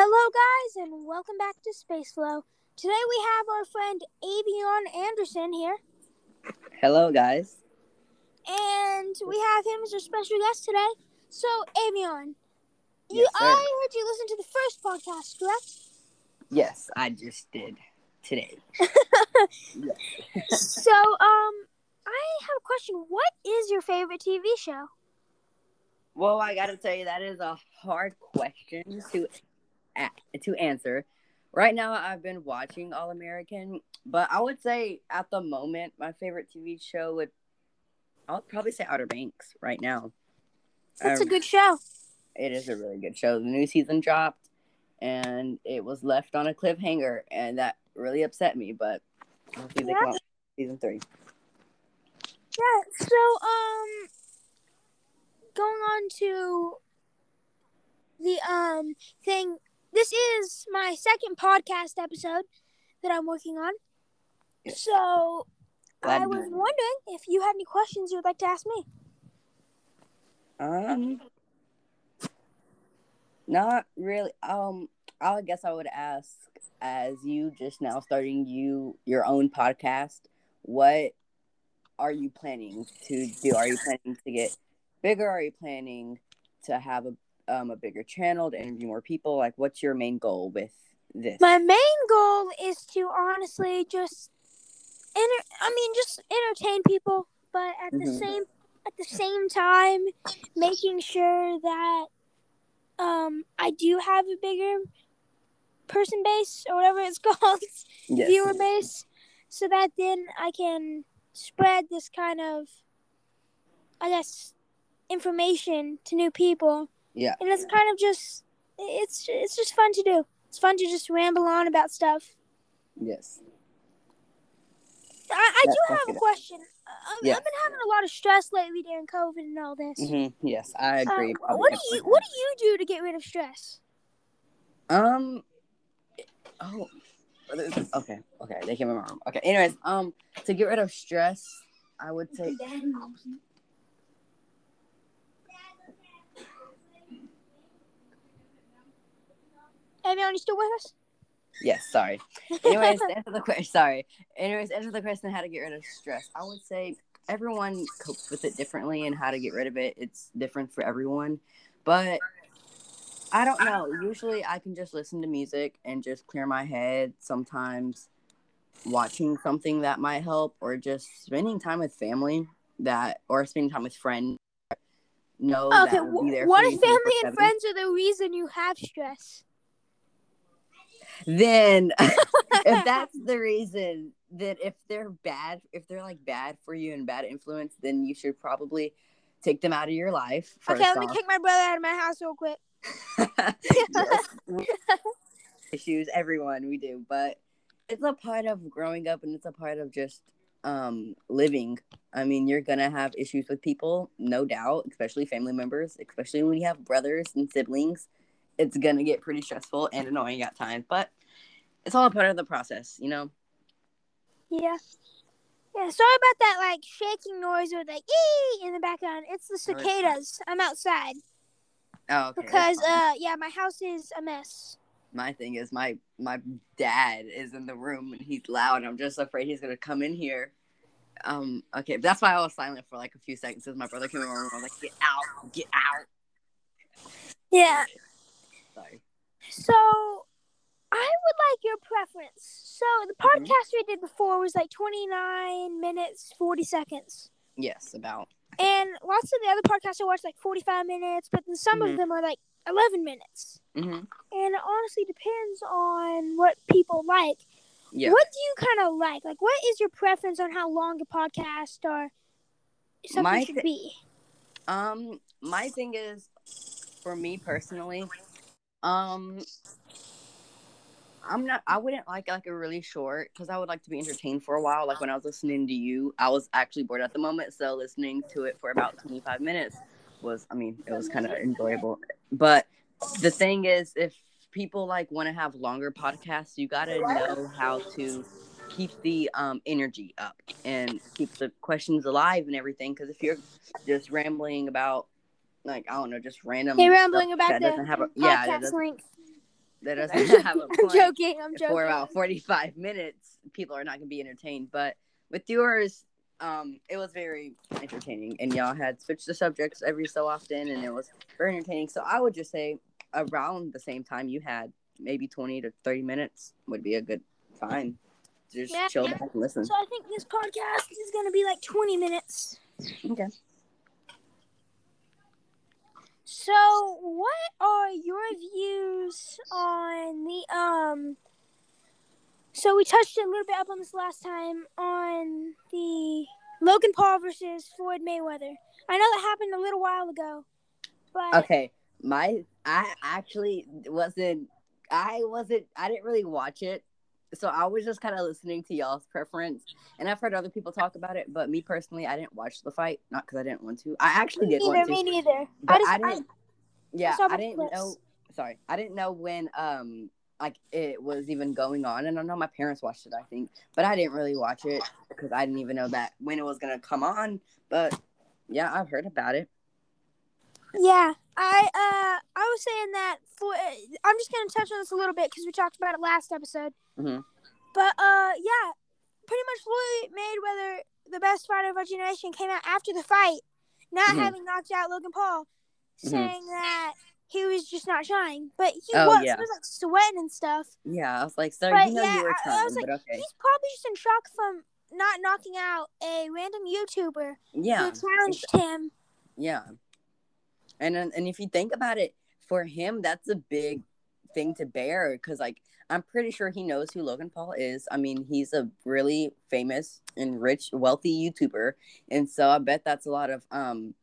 Hello, guys, and welcome back to Space Flow. Today we have our friend Avion Anderson here, Hello, guys. and we have him as our special guest today. So, Avion, you, Yes. I heard you listen to the first podcast, correct? Yes, I just did today. so, um, I have a question. What is your favorite TV show? Well, I gotta tell you, that is a hard question to a- to answer. Right now, I've been watching All American, but I would say at the moment, my favorite TV show would I'll probably say Outer Banks right now. That's a Um, good show. It is a really good show. The new season dropped, and it was left on a cliffhanger, and that really upset me. But hopefully they Yeah. season three. Yeah. So, um, going on to the um thing. This is my second podcast episode that I'm working on. So, Glad I was wondering if you had any questions you would like to ask me. Um, not really. Um, I guess I would ask, as you just now starting you your own podcast, what are you planning to do? Are you planning to get bigger? Are you planning to have a um a bigger channel to interview more people? Like, what's your main goal with this? My main goal is to honestly just enter I mean just entertain people, but at the Mhm. same at the same time making sure that um I do have a bigger person base or whatever it's called, Yes. viewer base, so that then I can spread this kind of I guess information to new people. Yeah. And it's kind of just it's it's just fun to do. It's fun to just ramble on about stuff. Yes. I, I do have a question. Uh, Yeah. I've been having a lot of stress lately during COVID and all this. Mm-hmm. Yes, I agree. What do you What do you do to get rid of stress? Um. Oh. Okay. Okay. They came in my room. Okay. Anyways, um, to get rid of stress, I would say. Avion, you still with us? Yes. Sorry. Anyways, answer the question. Sorry. Anyways, answer the question, how to get rid of stress. I would say everyone copes with it differently, and how to get rid of it. It's different for everyone, but. I don't know. Usually, I can just listen to music and just clear my head. Sometimes, watching something that might help, or just spending time with family that, or spending time with friends. Know Okay. that will be there what if family and friends are the reason you have stress? Then, if that's the reason, then if they're bad, if they're like bad for you and bad influence, then you should probably take them out of your life. Okay, let me kick my brother out of my house real quick. Issues everyone we do but it's a part of growing up and it's a part of just um living i mean you're gonna have issues with people no doubt especially family members especially when you have brothers and siblings it's gonna get pretty stressful and annoying at times but it's all a part of the process you know Yeah. Yeah, sorry about that like shaking noise or like ee in the background. It's the No, it's fine. cicadas. I'm outside oh okay because uh yeah, my house is a mess. my thing is my my dad is in the room and he's loud i'm just afraid he's gonna come in here um okay that's why i was silent for like a few seconds as my brother came in my room i was like get out get out Yeah. So, I would like your preference. So, the Mhm. podcast we did before was like 29 minutes, 40 seconds. yes about And lots of the other podcasts I watched like 45 minutes, but then some Mhm. of them are like 11 minutes. hmm And it honestly depends on what people like. yeah What do you kind of like? Like, what is your preference on how long a podcast or something My should be? um my thing is for me personally um I'm not. I wouldn't like like a really short because I would like to be entertained for a while. Like when I was listening to you, I was actually bored at the moment, so listening to it for about 25 minutes was. I mean, it was kind of enjoyable. But the thing is, if people like want to have longer podcasts, you got to know how to keep the um, energy up and keep the questions alive and everything. Because if you're just rambling about, like I don't know, just random, Hey, rambling about that the doesn't have a yeah, that doesn't- link. that doesn't have a I'm joking. I'm joking. for about 45 minutes, people are not going to be entertained. But with yours, um, it was very entertaining, and y'all had switched the subjects every so often, and it was very entertaining. So I would just say around the same time you had, maybe 20 to 30 minutes would be a good time. Just Yeah. chill back and listen. So I think this podcast is gonna be like 20 minutes. Okay. So, what are your views on the um? So we touched a little bit up on this last time on the Logan Paul versus Floyd Mayweather. I know that happened a little while ago, but Okay. My I actually wasn't I wasn't I didn't really watch it. So I was just kind of listening to y'all's preference. And I've heard other people talk about it, but me personally, I didn't watch the fight. Not because I didn't want to. I actually me did neither. want to. Me neither. I just, I didn't yeah, I didn't clips. know sorry. I didn't know when um like it was even going on. And I know my parents watched it, I think. But I didn't really watch it because I didn't even know that when it was gonna come on. But yeah, I've heard about it. Yeah, I uh, I was saying that Floyd. I'm just gonna touch on this a little bit because we talked about it last episode. Mhm. But uh, yeah, pretty much Floyd Mayweather, the best fighter of our generation, came out after the fight, not Mhm. having knocked out Logan Paul, Mhm. saying that he was just not trying, but he Oh, was. yeah. He was like sweating and stuff. Yeah, I was like, But you know yeah, you were I- I was like, but okay. He's probably just in shock from not knocking out a random YouTuber Yeah. who challenged him. Yeah. And and if you think about it, for him, that's a big thing to bear because, like, I'm pretty sure he knows who Logan Paul is. I mean, he's a really famous and rich, wealthy YouTuber, and so I bet that's a lot of um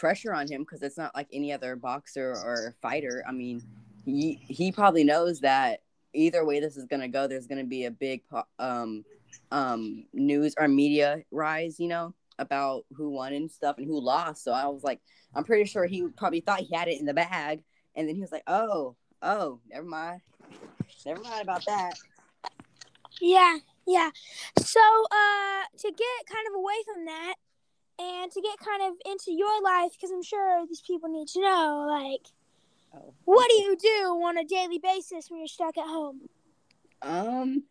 pressure on him because it's not like any other boxer or fighter. I mean, he he probably knows that either way this is gonna go, there's gonna be a big um um news or media rise, you know, about who won and stuff and who lost. So I was like, I'm pretty sure he probably thought he had it in the bag, and then he was like, oh, oh, never mind, never mind about that. Yeah, yeah. So, uh, to get kind of away from that and to get kind of into your life, because I'm sure these people need to know, like, Oh. what do you do on a daily basis when you're stuck at home? Um,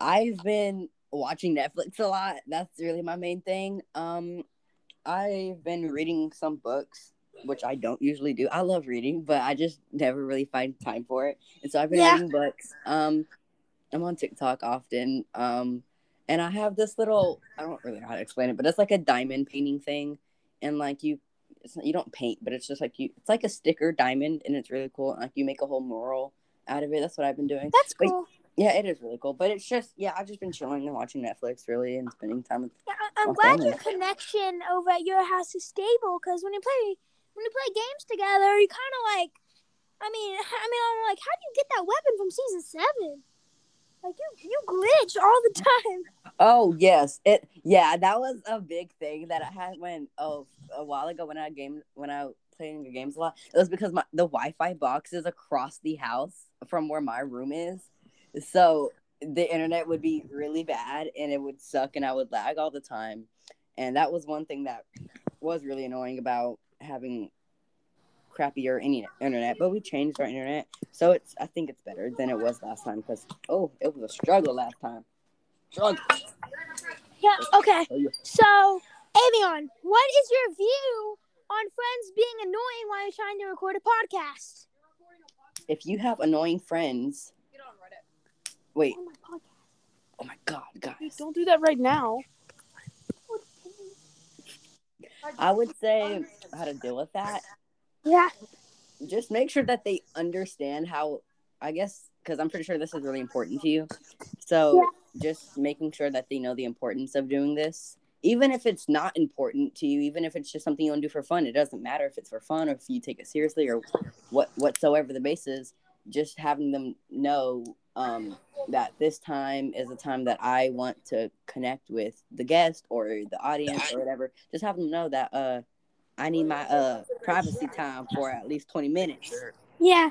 I've been watching Netflix a lot. That's really my main thing. Um, I've been reading some books, which I don't usually do. I love reading, but I just never really find time for it. And so I've been Yeah. reading books. Um, I'm on TikTok often. Um, and I have this little I don't really know how to explain it, but it's like a diamond painting thing, and like you. It's not, you don't paint, but it's just like you. It's like a sticker diamond, and it's really cool. Like you make a whole mural out of it. That's what I've been doing. That's cool. Yeah, it is really cool. But it's just yeah, I've just been chilling and watching Netflix really and spending time with Yeah, I'm glad family. your connection over at your house is stable because when you play when you play games together, you kind of like. I mean, I mean, I'm like, how do you get that weapon from season seven? Like you, you glitch all the time. Oh yes. It yeah, that was a big thing that I had when oh a while ago when I game when I playing the games a lot. It was because my the Wi-Fi box is across the house from where my room is. So the internet would be really bad and it would suck and I would lag all the time. And that was one thing that was really annoying about having crappier any internet, but we changed our internet. So it's I think it's better than it was last time because oh, it was a struggle last time. Struggle. Yeah. Okay. Oh. So, Avion, what is your view on friends being annoying while you're trying to record a podcast? If you have annoying friends, Get on wait, Oh my podcast. oh my god, Dude, guys. don't do that right now. I would say how to deal with that. Yeah. Just make sure that they understand how I guess because I'm pretty sure this is really important to you. So just making sure that they know the importance of doing this. Even if it's not important to you, even if it's just something you want to do for fun, it doesn't matter if it's for fun or if you take it seriously or what whatsoever the base is. Just having them know um, that this time is a time that I want to connect with the guest or the audience or whatever. Just have them know that uh, I need my uh, privacy time for at least twenty minutes. Yeah.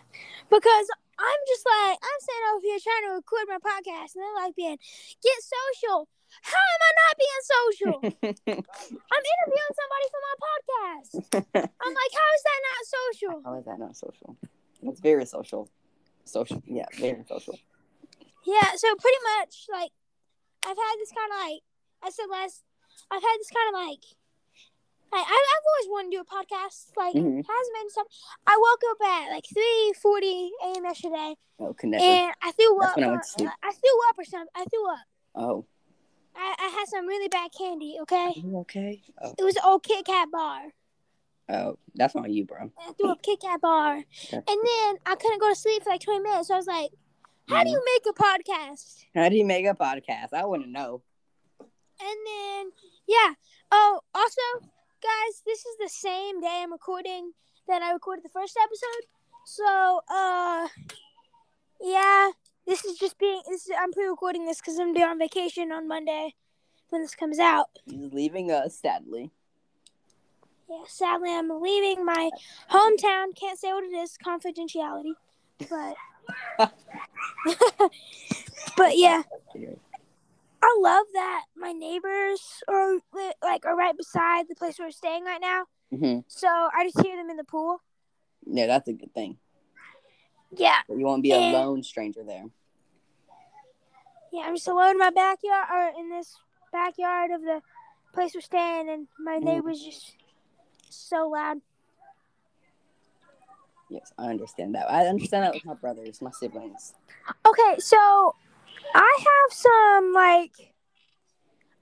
Because I'm just like, I'm sitting over here trying to record my podcast, and they're like, being, get social. How am I not being social? I'm interviewing somebody for my podcast. I'm like, how is that not social? How is that not social? It's very social. social. Yeah, very social. Yeah, so pretty much like I've had this kind of like I said last. I've had this kind of like. Like, I, I've always wanted to do a podcast. Like, Mhm. hasn't been stuff. I woke up at like three forty a.m. yesterday, Oh, connected. and I threw That's up. when I went to sleep. I threw up or something. I threw up. oh, I, I had some really bad candy. Okay, okay? Oh, it was an old Kit Kat bar. oh, that's on you, bro. I threw up Kit Kat bar, Okay. and then I couldn't go to sleep for like twenty minutes. So I was like, "How do you make a podcast?" How do you make a podcast? I want to know. And then, yeah. Oh, also, guys, this is the same day I'm recording that I recorded the first episode. So, uh, yeah, this is just being. This is, I'm pre-recording this because I'm going on vacation on Monday when this comes out. He's leaving us, sadly. Yeah, sadly, I'm leaving my hometown. Can't say what it is. Confidentiality. But, but yeah. I love that my neighbors are like are right beside the place where we're staying right now. hmm So I just hear them in the pool. Yeah, that's a good thing. Yeah, You won't be a And- lone stranger there. yeah. I'm just alone in my backyard or in this backyard of the place we're staying, and my Mm. neighbors just so loud. Yes, I understand that. I understand that with my brothers, my siblings. Okay, so I have some like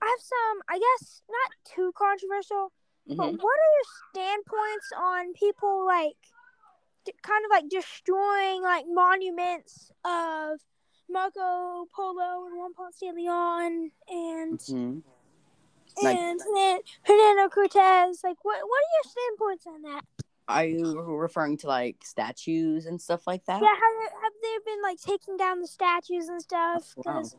I have some I guess not too controversial, hmm but what are your standpoints on people like d- kind of like destroying like monuments of Marco Polo and Juan Ponce de Leon and hmm Like- and Hernando Cortez? Like, what what are your standpoints on that? Are you referring to like statues and stuff like that? Yeah, have, have they been like taking down the statues and stuff? Wow. 'Cause-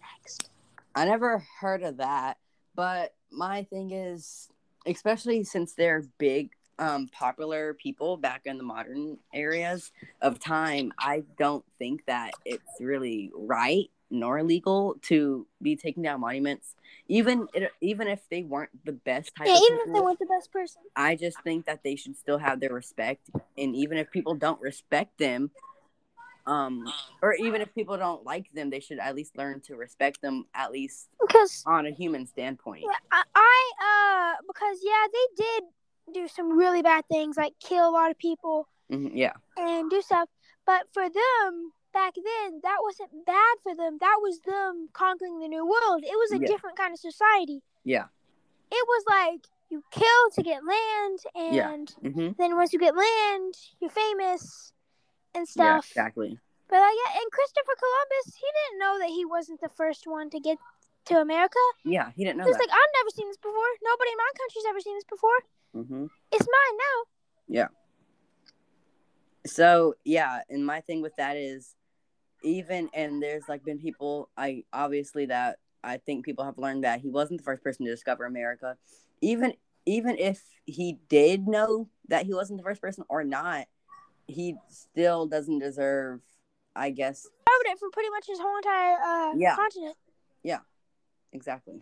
next. I never heard of that, but my thing is, especially since they're big, um, popular people back in the modern areas of time, I don't think that it's really right nor legal to be taking down monuments, even it, even if they weren't the best type Yeah, of even if they weren't the best person. I just think that they should still have their respect, and even if people don't respect them, um, or even if people don't like them, they should at least learn to respect them, at least Because on a human standpoint. yeah, I, I uh because yeah, they did do some really bad things like kill a lot of people Mhm, yeah, and do stuff. But for them back then, that wasn't bad for them. That was them conquering the new world. It was a Yeah. different kind of society. yeah, It was like you kill to get land, Yeah. and hmm then once you get land, you're famous and yeah, stuff. exactly. But like, yeah, and Christopher Columbus, he didn't know that he wasn't the first one to get to America. Yeah, he didn't know He was that. like, I've never seen this before. Nobody in my country's ever seen this before. hmm It's mine now. Yeah. So yeah, and my thing with that is, even and there's like been people I obviously that I think people have learned that he wasn't the first person to discover America. Even even if he did know that he wasn't the first person or not, he still doesn't deserve, I guess, Covered it for pretty much his whole entire uh, Yeah. continent. exactly.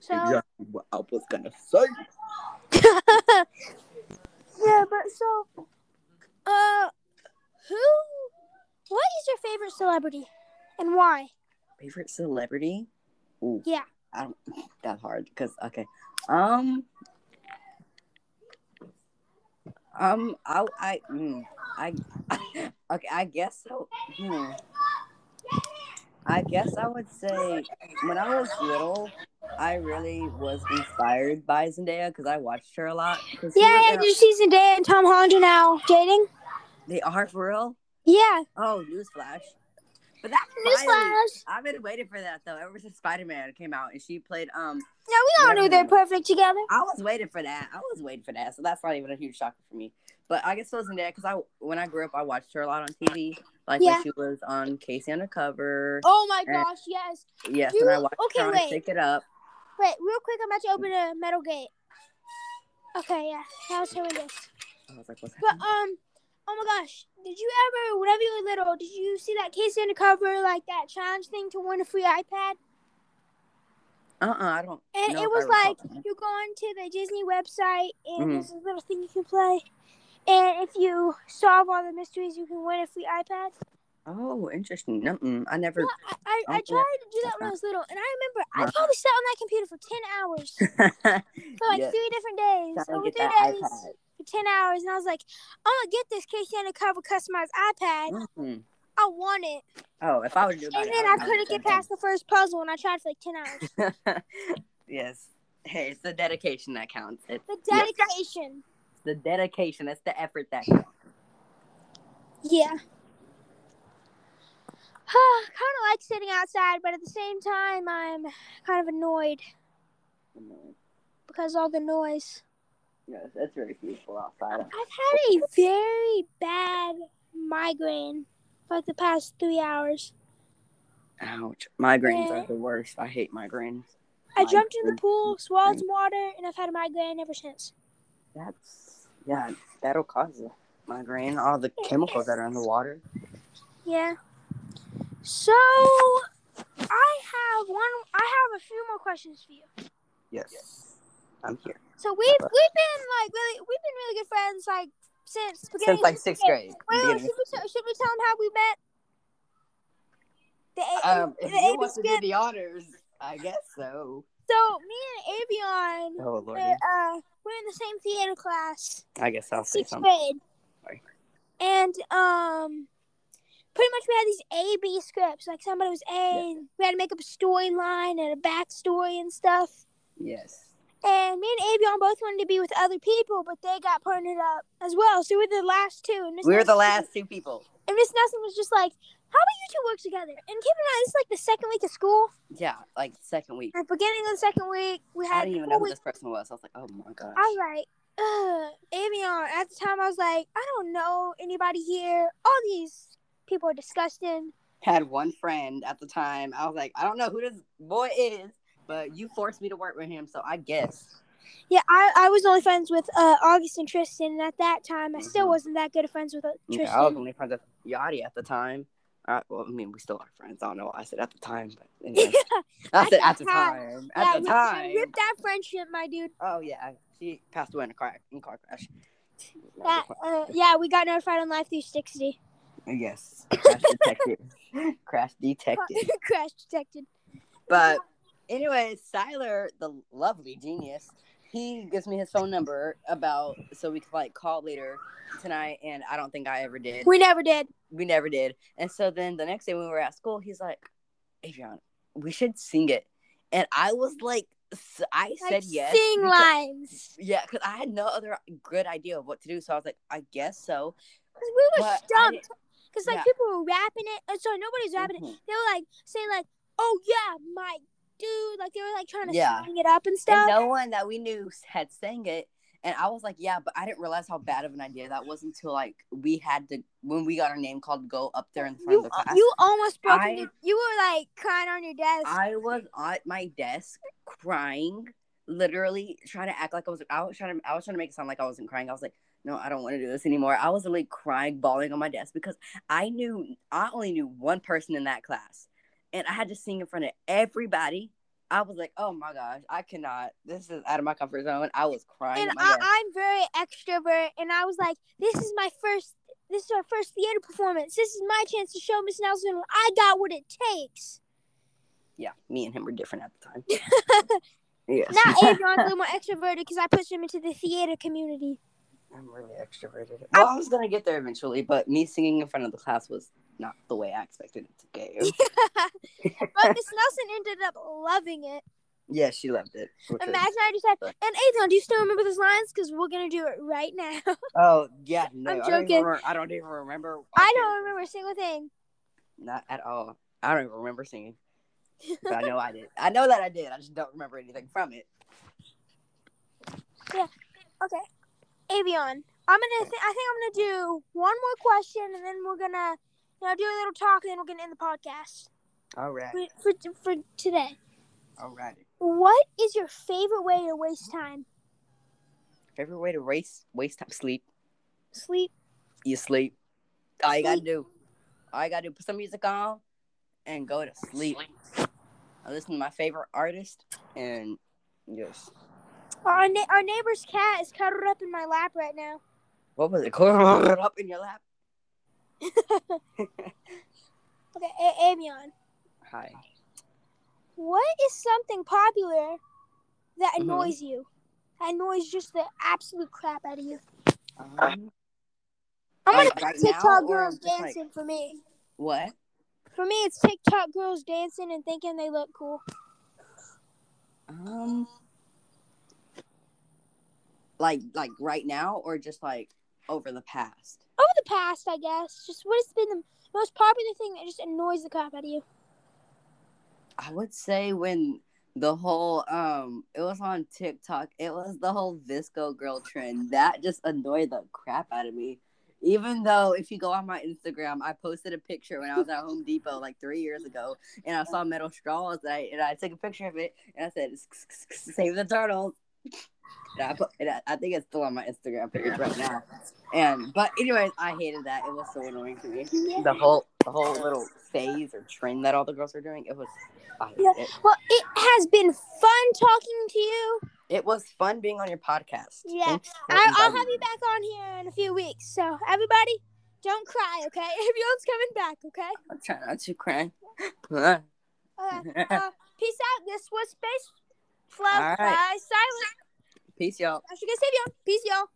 So Exactly what I was gonna say. yeah, but so uh, who? What is your favorite celebrity, and why? Favorite celebrity? Ooh, Yeah. I don't. That's hard because okay. Um. Um. I. I. Mm, I. Okay. I guess so. Hmm. I guess I would say when I was little, I really was inspired by Zendaya because I watched her a lot. Yeah, yeah. Did you see Zendaya and Tom Holland are now dating? they are for real. Yeah. Oh, newsflash! But that's finally. Newsflash. I've been waiting for that though. Ever since Spider Man came out and she played um Yeah, we all knew they're perfect together. I was waiting for that. I was waiting for that. So that's not even a huge shocker for me. But I guess it wasn't that because I when I grew up I watched her a lot on TV. Like Yeah. when she was on K.C. Undercover. Oh my And- gosh, yes. yes, you- and I watched okay, her wait. Shake It Up. Wait, real quick, I'm about to open a metal gate. Okay, yeah. That was horrendous. I was like, what's But happening? um, oh my gosh, did you ever, whenever you were little, did you see that K.C. Undercover like that challenge thing to win a free iPad? Uh uh I don't. And it was like you go onto the Disney website and Mhm. there's a little thing you can play, And if you solve all the mysteries, you can win a free iPad. Oh, interesting. Mm-mm, I never. Yeah, I, I, I tried to do that when I was little, and I remember I probably sat on that computer for ten hours for like Yeah, three different days, over three days iPad. For ten hours, and I was like, I'm gonna get this K.C. Undercover customized iPad. Mhm. I want it, Oh, if I was doing and then I couldn't get past the first puzzle, and I tried for like ten hours. yes. Hey, it's the dedication that counts. It's The dedication, the dedication. It's the effort that counts. yeah. I kind of like sitting outside, but at the same time, I'm kind of annoyed because all the noise. Yes, it's very beautiful outside. I've had a very bad migraine for like the past three hours. Ouch. Migraines Yeah. are the worst. I hate migraines. I jumped in the pool, swallowed some water, and I've had a migraine ever since. That's yeah, that'll cause a migraine. All the chemicals that are in the water. Yeah. So I have one. I have a few more questions for you. Yes. I'm here. So we've we've been like really we've been really good friends like since beginning Since like sixth grade. Wait, wait, should we, tell, should we tell them how we met? The, A- Um, the if you want to do the honors, I guess so. So me and Avion, Oh lordy. uh, we're in the same theater class, I guess I'll say sixth something. grade, Sorry. and um, pretty much we had these A B scripts. Like somebody was A, Yeah. and we had to make up a storyline and a backstory and stuff. Yes. And me and Avion both wanted to be with other people, but they got partnered up as well. So we were the last two. And We were the last two people. And Miss Nelson was just like, "How about you two work together?" And keep in mind, this is like the second week of school. Yeah, like second week. At the beginning of the second week, we had. I didn't even know who weeks. this person was. I was like, oh my gosh. Was like, Ugh, Avion. At the time, I was like, I don't know anybody here. All these people are disgusting. Had one friend at the time. I was like, I don't know who this boy is, but you forced me to work with him, so I guess. Yeah, I, I was only friends with uh, August and Tristan, and at that time, I still Mhm. wasn't that good of friends with uh, Yeah, I was only friends with Yadi at the time. Uh, well, I mean, we still are friends. I don't know why I said at the time, but anyway. I said at the time. At yeah, the time. rip that friendship, my dude. Oh yeah, she passed away in a car in a car crash. That uh, yeah, we got notified on Life 360. Yes, crash detected. crash detected. Crash detected. But anyway, Siler, the lovely genius, he gives me his phone number about so we could like call later tonight, and I don't think I ever did. We never did. We never did. And so then the next day when we were at school, he's like, Adrian, we should sing it. And I was like, I Like, said yes. Sing because- lines. Yeah, because I had no other good idea of what to do. So I was like, I guess so. Because we were But stumped. Because like yeah. people were rapping it. and so nobody's rapping it. Mhm. They were like saying like, "Oh yeah, my dude." Like they were like trying to Yeah. sing it up and stuff. And no one that we knew had sang it. And I was like, yeah, but I didn't realize how bad of an idea that was until like we had to when we got our name called go up there in front you, of the class. you almost broke. I- into, you were like crying on your desk. I was at my desk crying, literally trying to act like I was. I was trying to. I was trying to make it sound like I wasn't crying. I was like, no, I don't want to do this anymore. I was literally crying, bawling on my desk because I knew I only knew one person in that class, and I had to sing in front of everybody. I was like, oh my gosh, I cannot. This is out of my comfort zone. I was crying. and I, I'm very extrovert, and I was like, "This is my first. This is our first theater performance. This is my chance to show Miss Nelson I got what it takes." yeah, me and him were different at the time. yes. Now Adrian's a little more extroverted because I pushed him into the theater community. I'm really extroverted. Well, I was gonna get there eventually, but me singing in front of the class was not the way I expected it to go. but Miss Nelson ended up loving it. yeah, she loved it. Imagine I just said, and Adrian, do you still remember those lines? Because we're gonna do it right now. Oh yeah, no, I'm I don't, even remember, I don't even remember. I don't remember a single thing. Not at all. I don't even remember singing, but I know I did. I know that I did. I just don't remember anything from it. Yeah. Okay, Avion, I'm gonna. Th- I think I'm gonna do one more question, and then we're gonna, you know, do a little talk, and then we're gonna end the podcast All right, for for, for today. all right. What is your favorite way to waste time? Favorite way to race waste time? Sleep. Sleep. You sleep. All you gotta do. All you gotta do. Put some music on and go to sleep. I listen to my favorite artist and yes. Our na- our neighbor's cat is cuddled up in my lap right now. What was it? Cuddled Up in your lap. Okay, A- Avion. Hi. What is something popular that Mhm. annoys you? That annoys just the absolute crap out of you. Um, I'm gonna right now, TikTok girls just, like- dancing for me. what? For me, it's TikTok girls dancing and thinking they look cool. Um, like like right now, or just like over the past? Over the past, I guess. Just what has been the most popular thing that just annoys the crap out of you? I would say when the whole um it was on TikTok, it was the whole VSCO girl trend. That just annoyed the crap out of me. Even though if you go on my Instagram, I posted a picture when I was at Home Depot like three years ago and I saw metal straws and I and I took a picture of it and I said save the turtles. I, put, I, think it's still on my Instagram page right now. And but anyways, I hated that. It was so annoying to me. The whole the whole little phase or trend that all the girls were doing. It was Yeah. it. Well, it has been fun talking to you. It was fun being on your podcast. Yeah. I, I'll have you back on here in a few weeks. So everybody, don't cry, okay? Everyone's coming back, okay? I'm trying not to cry. Okay. Uh, peace out. This was Space All right. by Silent. Peace, y'all. Acho que é Peace, y'all.